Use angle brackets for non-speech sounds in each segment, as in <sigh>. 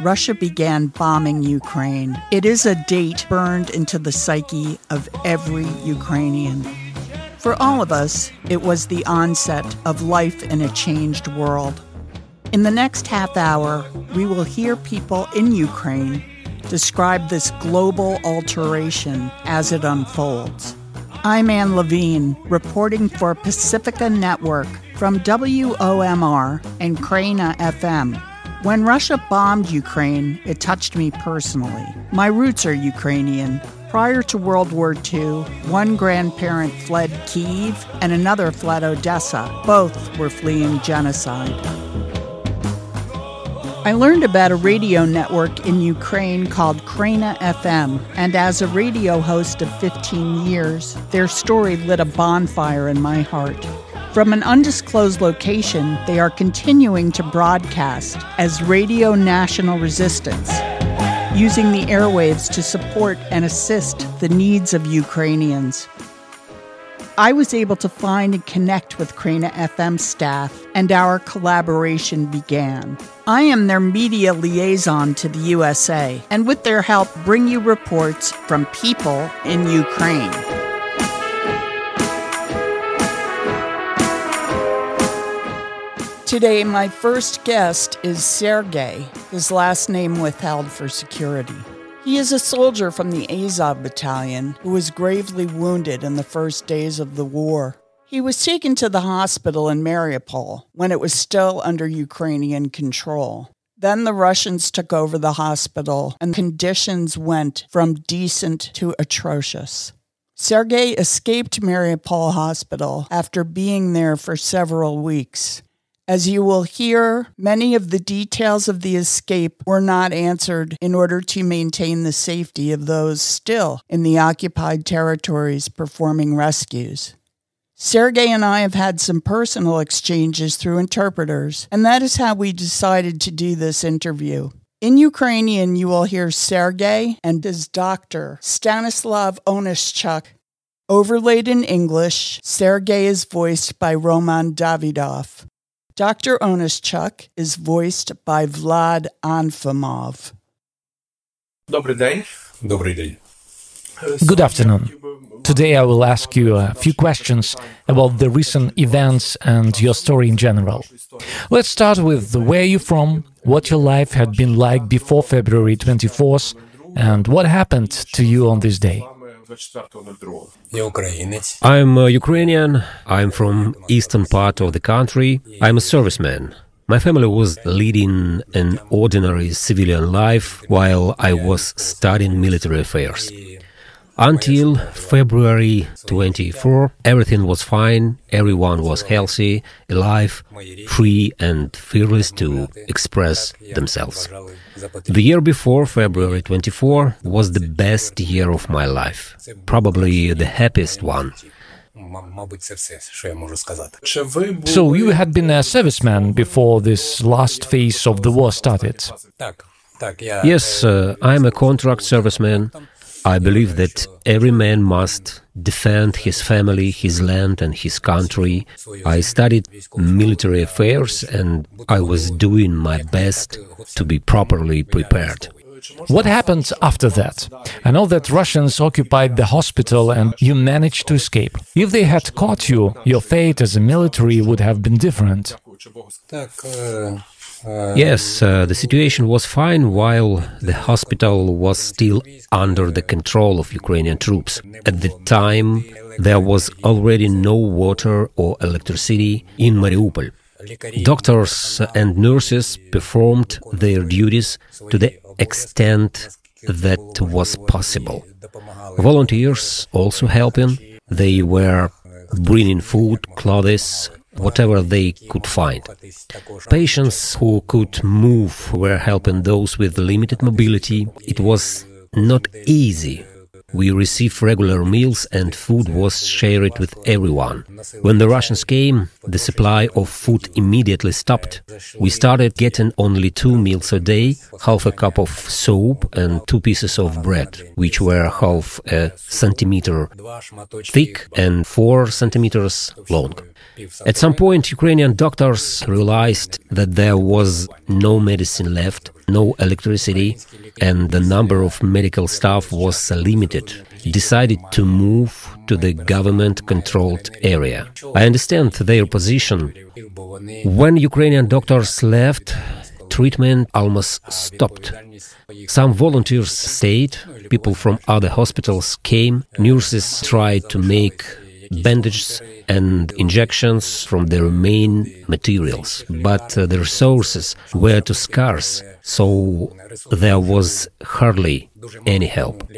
Russia began bombing Ukraine. It is a date burned into the psyche of every Ukrainian. For all of us, it was the onset of life in a changed world. In the next half hour, we will hear people in Ukraine describe this global alteration as it unfolds. I'm Ann Levine, reporting for Pacifica Network from WOMR and Kraina FM. When Russia bombed Ukraine, it touched me personally. My roots are Ukrainian. Prior to World War II, one grandparent fled Kiev and another fled Odessa. Both were fleeing genocide. I learned about a radio network in Ukraine called Kraina FM, and as a radio host of 15 years, their story lit a bonfire in my heart. From an undisclosed location, they are continuing to broadcast as Radio National Resistance, using the airwaves to support and assist the needs of Ukrainians. I was able to find and connect with Kraina FM staff, and our collaboration began. I am their media liaison to the USA, and with their help, bring you reports from people in Ukraine. Today, my first guest is Sergei, his last name withheld for security. He is a soldier from the Azov Battalion who was gravely wounded in the first days of the war. He was taken to the hospital in Mariupol when it was still under Ukrainian control. Then the Russians took over the hospital and conditions went from decent to atrocious. Sergei escaped Mariupol Hospital after being there for several weeks. As you will hear, many of the details of the escape were not answered in order to maintain the safety of those still in the occupied territories performing rescues. Sergei and I have had some personal exchanges through interpreters, and that is how we decided to do this interview. In Ukrainian, you will hear Sergei and his doctor, Stanislav Onischuk. Overlaid in English, Sergei is voiced by Roman Davidov. Dr. Onischuk is voiced by Vlad Anfimov. Good afternoon. Today I will ask you a few questions about the recent events and your story in general. Let's start with where you're from, what your life had been like before February 24th, and what happened to you on this day. I'm a uh, Ukrainian. I'm from eastern part of the country. I'm a serviceman. My family was leading an ordinary civilian life while I was studying military affairs. Until February 24, everything was fine, everyone was healthy, alive, free, and fearless to express themselves. The year before, February 24, was the best year of my life, probably the happiest one. So you had been a serviceman before this last phase of the war started. Yes, uh, I'm a contract serviceman. I believe that every man must defend his family, his land, and his country. I studied military affairs and I was doing my best to be properly prepared. What happened after that? I know that Russians occupied the hospital and you managed to escape. If they had caught you, your fate as a military would have been different. Э, Yes, uh, the situation was fine while the hospital was still under the control of Ukrainian troops. At the time, there was already no water or electricity in Mariupol. Doctors and nurses performed their duties to the extent that was possible. Volunteers also helping. They were bringing food, clothes, whatever they could find. Patients who could move were helping those with limited mobility. It was not easy. We received regular meals and food was shared with everyone. When the Russians came, the supply of food immediately stopped. We started getting only two meals a day, half a cup of soup and two pieces of bread, which were half a centimeter thick and four centimeters long. At some point, Ukrainian doctors realized that there was no medicine left, no electricity, and the number of medical staff was limited, decided to move to the government controlled area. I understand their position. When Ukrainian doctors left, treatment almost stopped. Some volunteers stayed, people from other hospitals came, nurses tried to make bandages and injections from their main materials, but uh, the resources were too scarce, so there was hardly any help.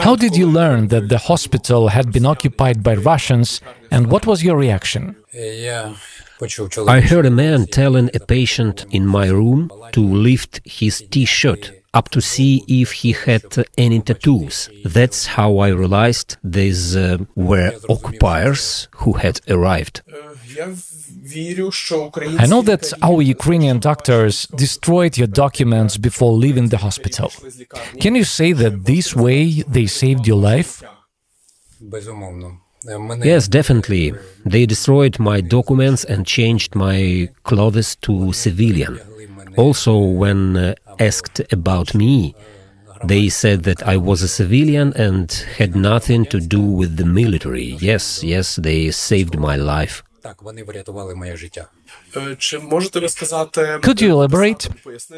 How did you learn that the hospital had been occupied by Russians, and what was your reaction? I heard a man telling a patient in my room to lift his t shirt up to see if he had any tattoos. That's how I realized these uh, were occupiers who had arrived. I know that our Ukrainian doctors destroyed your documents before leaving the hospital. Can you say that this way they saved your life? Yes, definitely. They destroyed my documents and changed my clothes to civilian. Also, when uh, asked about me. They said that I was a civilian and had nothing to do with the military. Yes, yes, they saved my life. Could you elaborate?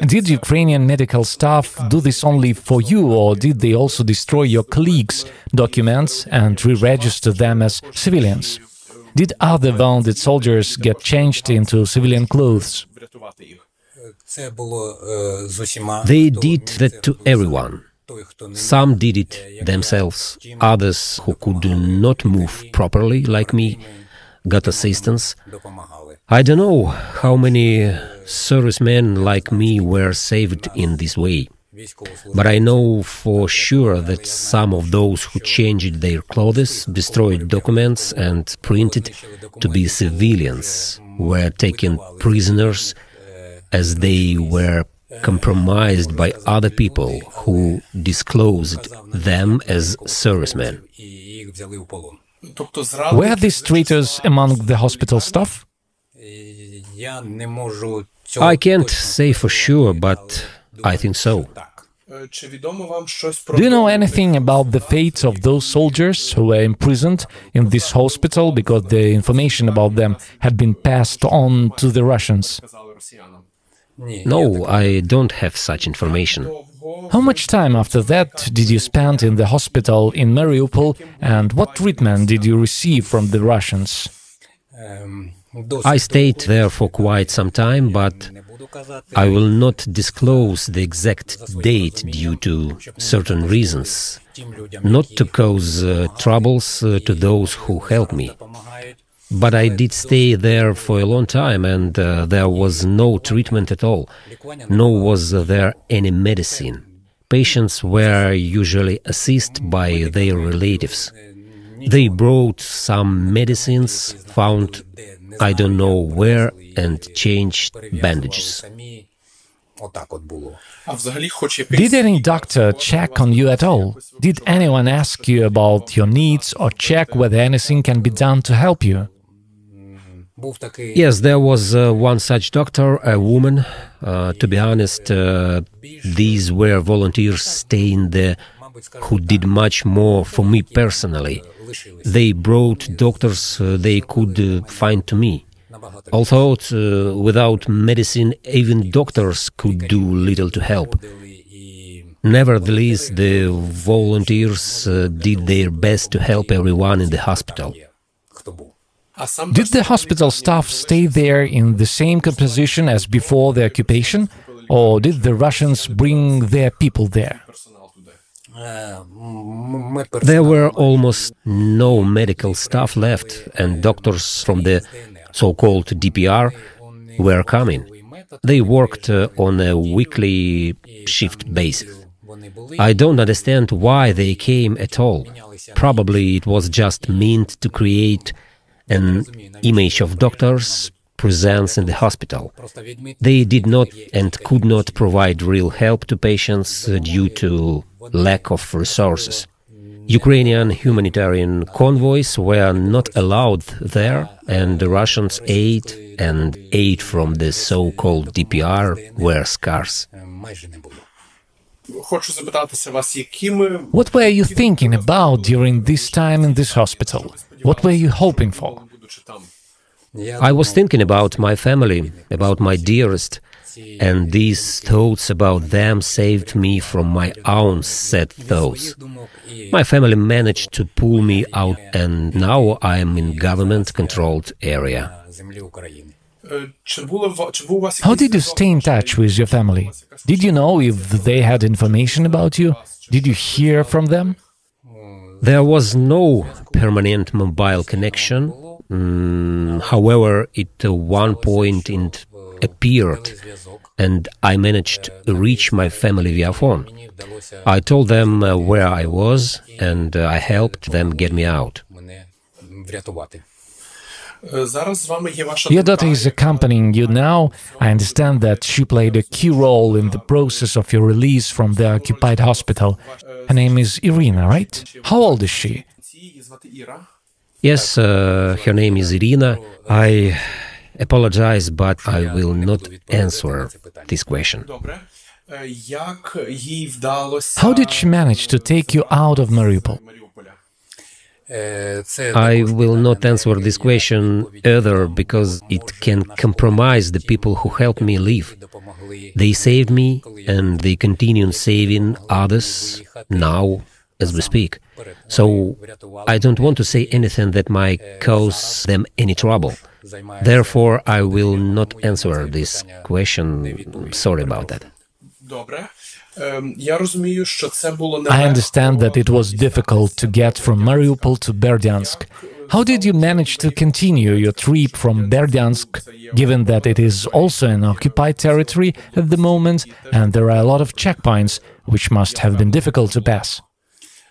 Did Ukrainian medical staff do this only for you, or did they also destroy your colleagues' documents and re register them as civilians? Did other wounded soldiers get changed into civilian clothes? They did that to everyone. Some did it themselves, others who could not move properly, like me, got assistance. I don't know how many servicemen like me were saved in this way. But I know for sure that some of those who changed their clothes, destroyed documents, and printed to be civilians were taken prisoners as they were compromised by other people who disclosed them as servicemen. Were these traitors among the hospital staff? I can't say for sure, but I think so. Do you know anything about the fate of those soldiers who were imprisoned in this hospital because the information about them had been passed on to the Russians? No, I don't have such information. How much time after that did you spend in the hospital in Mariupol and what treatment did you receive from the Russians? I stayed there for quite some time, but I will not disclose the exact date due to certain reasons, not to cause uh, troubles uh, to those who helped me. But I did stay there for a long time, and uh, there was no treatment at all, nor was there any medicine. Patients were usually assisted by their relatives. They brought some medicines, found I don't know where, and changed bandages. Did any doctor check on you at all? Did anyone ask you about your needs or check whether anything can be done to help you? Був такий Yes, there was uh, one such doctor, a woman. Uh, to be honest, uh, these were volunteers staying there who did much more for me personally. лишились They brought doctors uh, they could uh, find to me. набагато Although uh, without medicine, even doctors could do little to help. ходили і Nevertheless, the volunteers uh, did their best to help everyone in the hospital. Did the hospital staff stay there in the same composition as before the occupation, or did the Russians bring their people there? There were almost no medical staff left, and doctors from the so called DPR were coming. They worked uh, on a weekly shift basis. I don't understand why they came at all. Probably it was just meant to create an image of doctors, presents in the hospital. They did not and could not provide real help to patients due to lack of resources. Ukrainian humanitarian convoys were not allowed there, and the Russians' aid and aid from the so called DPR were scarce. What were you thinking about during this time in this hospital? What were you hoping for? I was thinking about my family, about my dearest, and these thoughts about them saved me from my own sad thoughts. My family managed to pull me out, and now I am in government controlled area. How did you stay in touch with your family? Did you know if they had information about you? Did you hear from them? There was no permanent mobile connection. Mm, however, at uh, one point it appeared, and I managed to reach my family via phone. I told them uh, where I was, and uh, I helped them get me out. Your daughter is accompanying you now. I understand that she played a key role in the process of your release from the occupied hospital. Her name is Irina, right? How old is she? Yes, uh, her name is Irina. I apologize, but I will not answer this question. How did she manage to take you out of Mariupol? I will not answer this question either because it can compromise the people who helped me live. They saved me and they continue saving others now as we speak. So I don't want to say anything that might cause them any trouble. Therefore, I will not answer this question. Sorry about that. I understand that it was difficult to get from Mariupol to Berdyansk. How did you manage to continue your trip from Berdyansk, given that it is also an occupied territory at the moment and there are a lot of checkpoints, which must have been difficult to pass?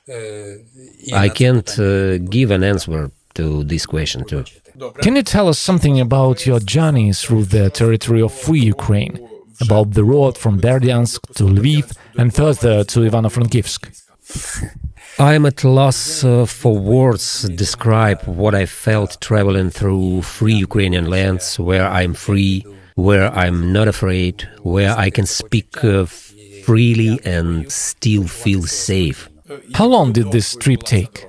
Uh, I can't uh, give an answer to this question, too. Can you tell us something about your journey through the territory of free Ukraine? About the road from Berdyansk to Lviv and further to Ivano-Frankivsk? <laughs> I am at loss uh, for words to describe what I felt traveling through free Ukrainian lands where I'm free, where I'm not afraid, where I can speak uh, freely and still feel safe. How long did this trip take?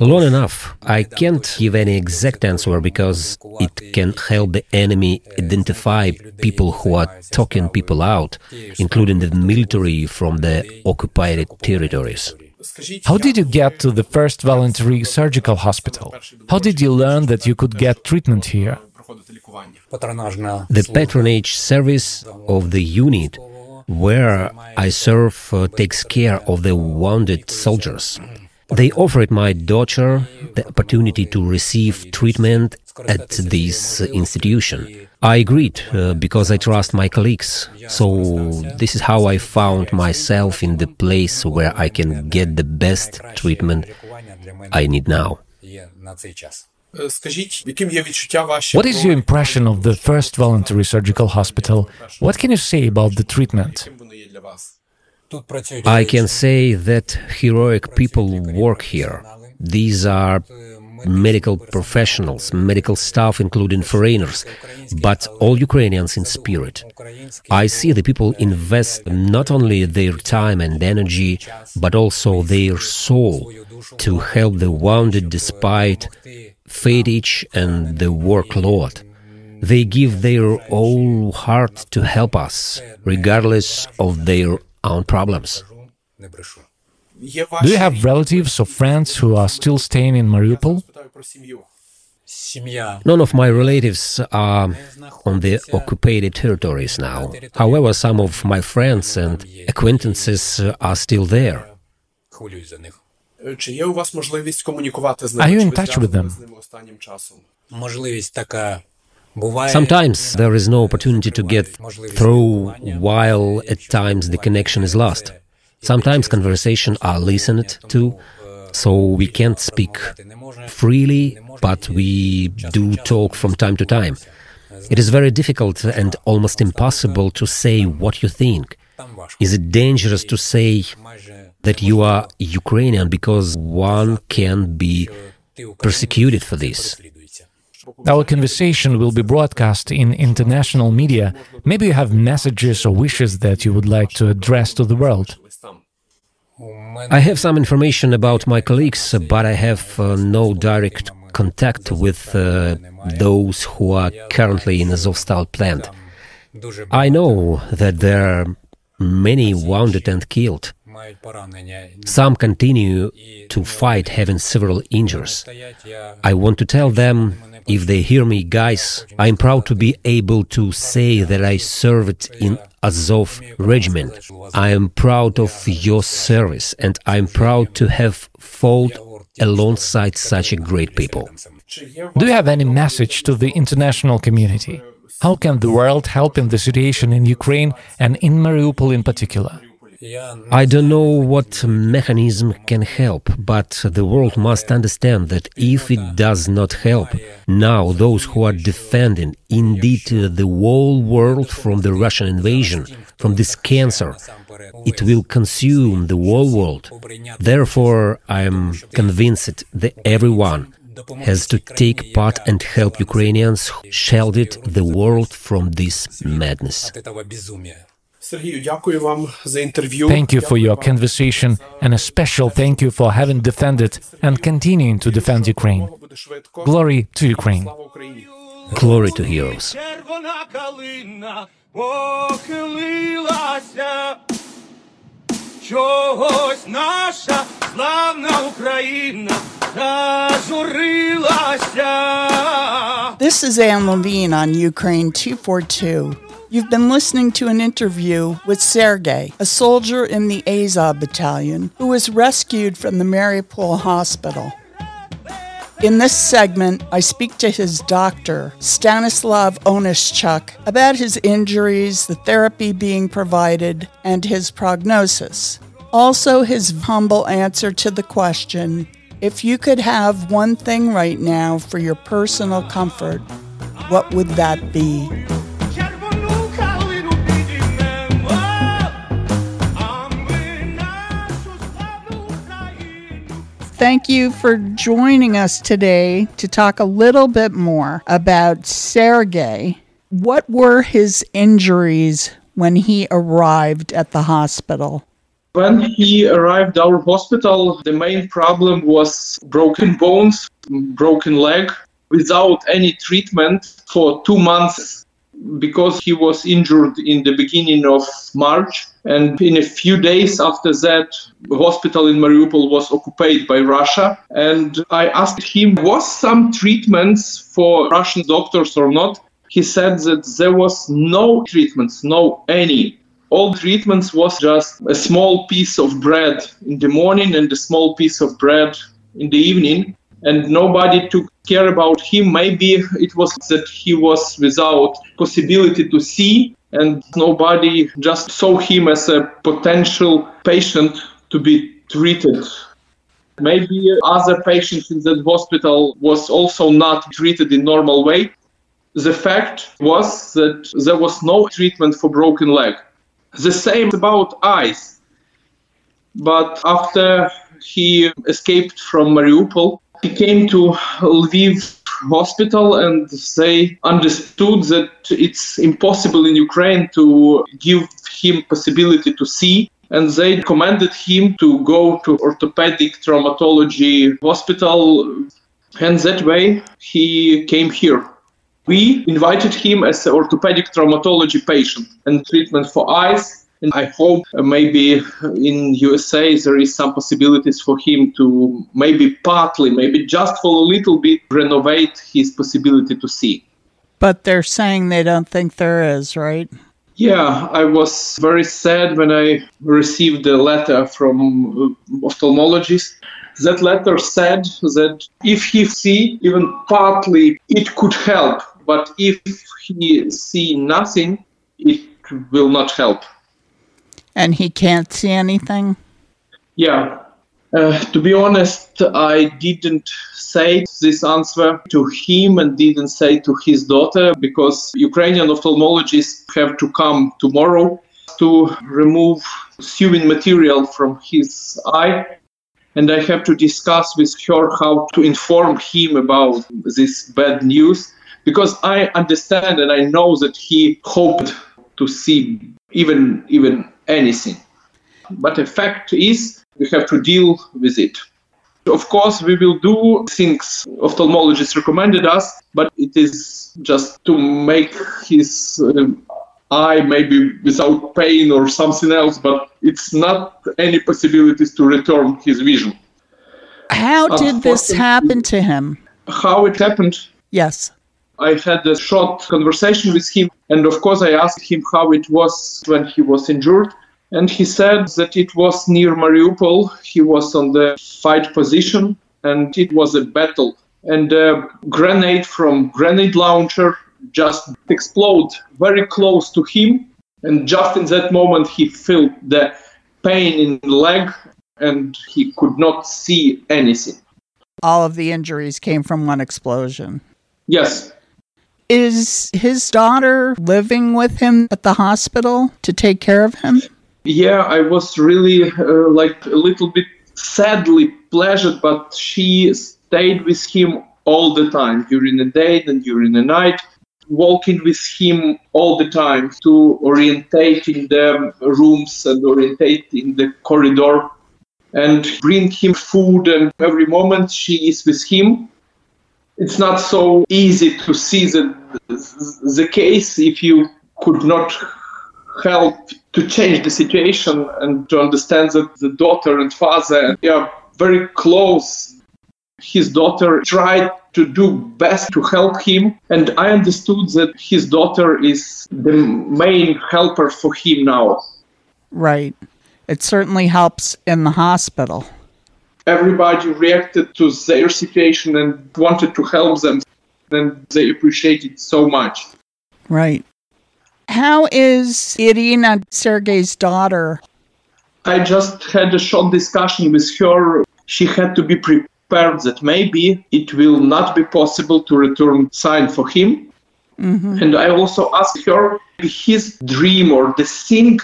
Long enough. I can't give any exact answer because it can help the enemy identify people who are talking people out, including the military from the occupied territories. How did you get to the first voluntary surgical hospital? How did you learn that you could get treatment here? The patronage service of the unit where I serve uh, takes care of the wounded soldiers. They offered my daughter the opportunity to receive treatment at this institution. I agreed uh, because I trust my colleagues. So, this is how I found myself in the place where I can get the best treatment I need now. є на цей час. Е, Скажіть, яким є відчуття ваші? What is your impression of the first voluntary surgical hospital? What can you say about the treatment? Яким воно є для вас? Тут працюють I can say that heroic people work here. These are medical professionals, medical staff, including foreigners, but all Ukrainians in spirit. українські I see the people invest not only their time and energy, but also their soul to help the wounded despite Fedich and the workload. They give their whole heart to help us, regardless of their own problems. Do you have relatives or friends who are still staying in Mariupol? None of my relatives are on the occupied territories now. However, some of my friends and acquaintances are still there. хвилююсь за них. Е, Чи є у вас можливість комунікувати з ними? Are you Чи in ви touch with зв'язані them? з ними останнім часом? Можливість така Буває, Sometimes there is no opportunity to get through while at times the connection is lost. Sometimes conversation are listened to, so we can't speak freely, but we do talk from time to time. It is very difficult and almost impossible to say what you think. там важко. Is it dangerous to say Майже that you are Ukrainian because one can be persecuted for this. Our conversation will be broadcast in international media. Maybe you have messages or wishes that you would like to address to the world. I have some information about my colleagues, but I have uh, no direct contact with uh, those who are currently in Azovstal plant. I know that there are many wounded and killed. Some continue to fight, having several injuries. I want to tell them, if they hear me, guys, I'm proud to be able to say that I served in Azov regiment. I am proud of your service, and I'm proud to have fought alongside such a great people. Do you have any message to the international community? How can the world help in the situation in Ukraine and in Mariupol in particular? I don't know what mechanism can help, but the world must understand that if it does not help, now those who are defending indeed the whole world from the Russian invasion, from this cancer, it will consume the whole world. Therefore, I am convinced that everyone has to take part and help Ukrainians shielded the world from this madness. от этого безумия. Сергію, дякую вам за інтерв'ю. Thank you for your conversation and a special thank you for having defended and continuing to defend Ukraine. Буде швидко. Glory to Ukraine. Слава Україні. Glory to heroes. Червона калина похилилася. Чогось наша славна Україна зажурилася. This is Anne Levine on Ukraine 242. You've been listening to an interview with Sergei, a soldier in the Azov battalion who was rescued from the Mariupol hospital. In this segment, I speak to his doctor, Stanislav Onischuk, about his injuries, the therapy being provided, and his prognosis. Also, his humble answer to the question if you could have one thing right now for your personal comfort, what would that be? Thank you for joining us today to talk a little bit more about Sergei. What were his injuries when he arrived at the hospital? When he arrived at our hospital, the main problem was broken bones, broken leg, without any treatment for two months because he was injured in the beginning of March. And in a few days after that, the hospital in Mariupol was occupied by Russia. And I asked him, was some treatments for Russian doctors or not? He said that there was no treatments, no any all treatments was just a small piece of bread in the morning and a small piece of bread in the evening and nobody took care about him. Maybe it was that he was without possibility to see and nobody just saw him as a potential patient to be treated. Maybe other patients in that hospital was also not treated in normal way. The fact was that there was no treatment for broken leg. The same about eyes. But after he escaped from Mariupol, he came to Lviv hospital and they understood that it's impossible in Ukraine to give him possibility to see and they commanded him to go to orthopedic traumatology hospital and that way he came here we invited him as an orthopedic traumatology patient and treatment for eyes. And I hope uh, maybe in USA there is some possibilities for him to maybe partly, maybe just for a little bit, renovate his possibility to see. But they're saying they don't think there is, right? Yeah, I was very sad when I received a letter from uh, ophthalmologist. That letter said that if he see even partly, it could help but if he see nothing, it will not help. And he can't see anything? Yeah. Uh, to be honest, I didn't say this answer to him and didn't say to his daughter because Ukrainian ophthalmologists have to come tomorrow to remove sewing material from his eye. And I have to discuss with her how to inform him about this bad news because I understand and I know that he hoped to see even even anything. But the fact is we have to deal with it. Of course, we will do things ophthalmologists recommended us, but it is just to make his uh, eye maybe without pain or something else, but it's not any possibilities to return his vision. How did this happen to him? How it happened, Yes. I had a short conversation with him, and of course, I asked him how it was when he was injured. And he said that it was near Mariupol. He was on the fight position, and it was a battle. And a grenade from grenade launcher just exploded very close to him. And just in that moment, he felt the pain in the leg, and he could not see anything. All of the injuries came from one explosion. Yes, Is his daughter living with him at the hospital to take care of him? Yeah i was really uh, like a little bit sadly pleasured but she stayed with him all the time during the day and during the night walking with him all the time to orientate in the rooms and orientate in the corridor and bring him food and every moment she is with him. It's not so easy to see the, the case if you could not help to change the situation and to understand that the daughter and father they are very close. His daughter tried to do best to help him, and I understood that his daughter is the main helper for him now. Right. It certainly helps in the hospital. Everybody reacted to their situation and wanted to help them, and they appreciated it so much. Right. How is Irina Sergei's daughter? I just had a short discussion with her. She had to be prepared that maybe it will not be possible to return sign for him. Mm-hmm. And I also asked her his dream or the thing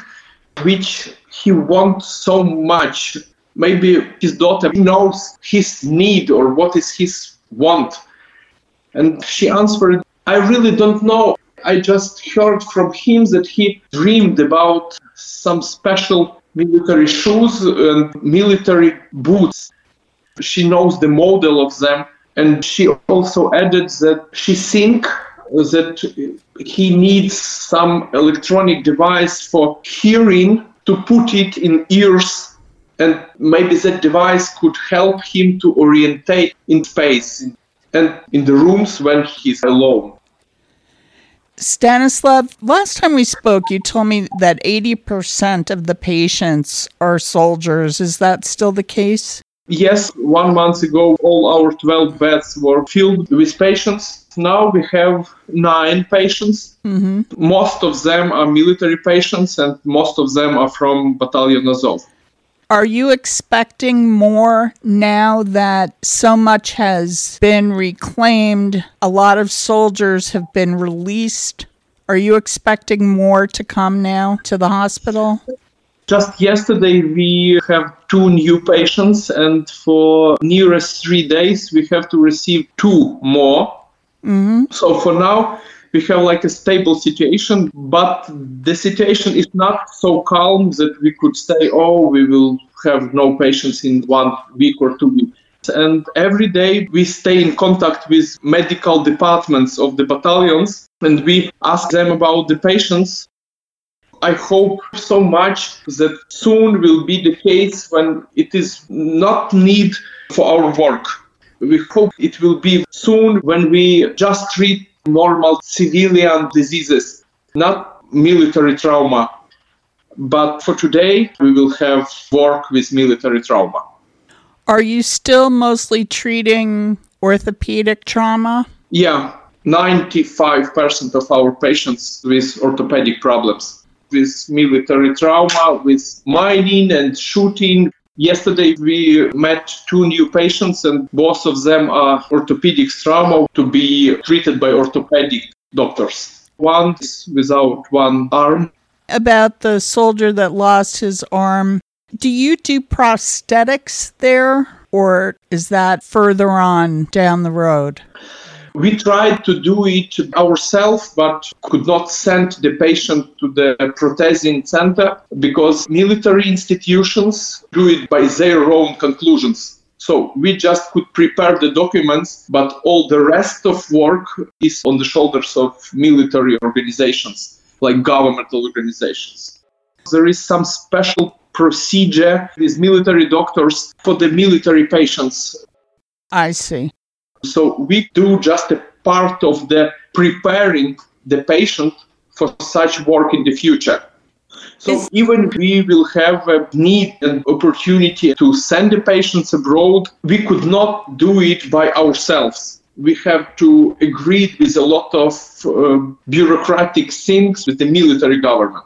which he wants so much. Maybe his daughter knows his need or what is his want. And she answered, I really don't know. I just heard from him that he dreamed about some special military shoes and military boots. She knows the model of them, and she also added that she think that he needs some electronic device for hearing to put it in ears and maybe that device could help him to orientate in space and in the rooms when he's alone. Stanislav, last time we spoke, you told me that 80% of the patients are soldiers. Is that still the case? Yes, one month ago, all our 12 beds were filled with patients. Now we have nine patients. Mm-hmm. Most of them are military patients, and most of them are from Battalion Azov. Are you expecting more now that so much has been reclaimed? A lot of soldiers have been released. Are you expecting more to come now to the hospital? Just yesterday, we have two new patients, and for nearest three days, we have to receive two more. Mm-hmm. So for now, we have like a stable situation, but the situation is not so calm that we could say, oh, we will have no patients in one week or two weeks. And every day we stay in contact with medical departments of the battalions and we ask them about the patients. I hope so much that soon will be the case when it is not need for our work. We hope it will be soon when we just treat normal civilian diseases, not military trauma. But for today, we will have work with military trauma. Are you still mostly treating orthopedic trauma? Yeah, 95% of our patients with orthopedic problems, with military trauma, with mining and shooting. Yesterday we met two new patients and both of them are orthopedic trauma to be treated by orthopedic doctors. One is without one arm. About the soldier that lost his arm, do you do prosthetics there or is that further on down the road? We tried to do it ourselves, but could not send the patient to the prothesing center because military institutions do it by their own conclusions. So we just could prepare the documents, but all the rest of work is on the shoulders of military organizations, like governmental organizations. There is some special procedure with military doctors for the military patients I see. So we do just a part of the preparing the patient for such work in the future. So Is- even we will have a need and opportunity to send the patients abroad, we could not do it by ourselves. We have to agree with a lot of uh, bureaucratic things with the military government.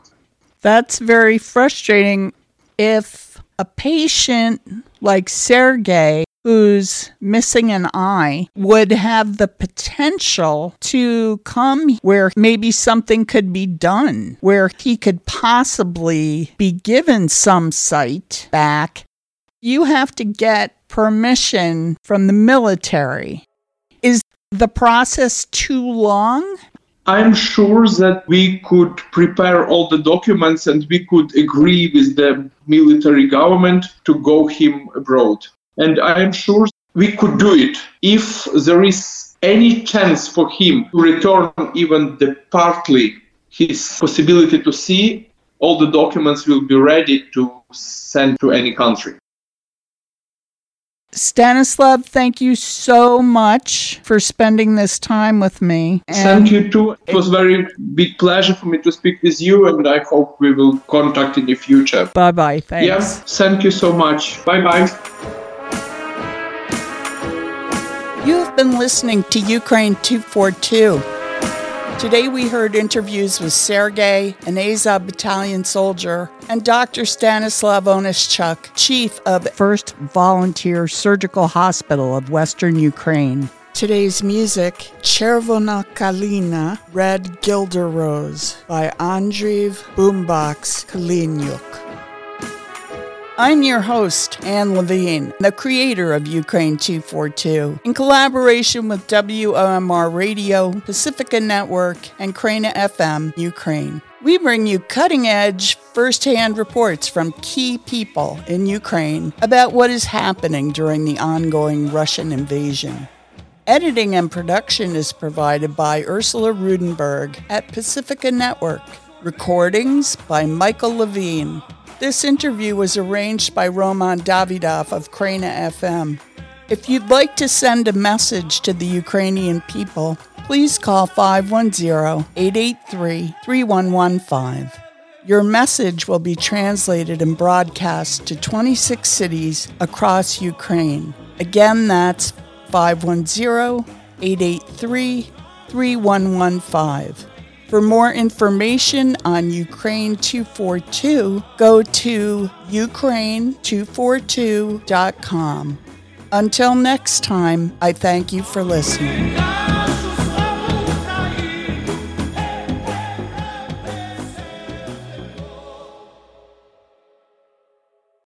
That's very frustrating if a patient like Sergei, who's missing an eye, would have the potential to come where maybe something could be done, where he could possibly be given some sight back. You have to get permission from the military. Is the process too long? I'm sure that we could prepare all the documents and we could agree with the military government to go him abroad. And I'm sure we could do it if there is any chance for him to return even the partly his possibility to see all the documents will be ready to send to any country. Stanislav, thank you so much for spending this time with me. Thank you too. It was very big pleasure for me to speak with you and I hope we will contact in the future. Bye bye. Thanks. Yes, thank you so much. Bye bye. Been listening to Ukraine 242. Today we heard interviews with Sergei, an Azov battalion soldier, and Dr. Stanislav Onischuk, chief of 1st Volunteer Surgical Hospital of Western Ukraine. Today's music, Chervona Kalina, Red Guelder Rose by Andriy Boombox Khlyvnyuk. I'm your host, Anne Levine, the creator of Ukraine 242, in collaboration with WOMR Radio, Pacifica Network, and Kraina FM Ukraine. We bring you cutting edge, first hand reports from key people in Ukraine about what is happening during the ongoing Russian invasion. Editing and production is provided by Ursula Rudenberg at Pacifica Network. Recordings by Michael Levine. This interview was arranged by Roman Davidov of Kraina FM. If you'd like to send a message to the Ukrainian people, please call 510 883 3115. Your message will be translated and broadcast to 26 cities across Ukraine. Again, that's 510 883 3115. For more information on Ukraine 242, go to ukraine242.com. Until next time, I thank you for listening.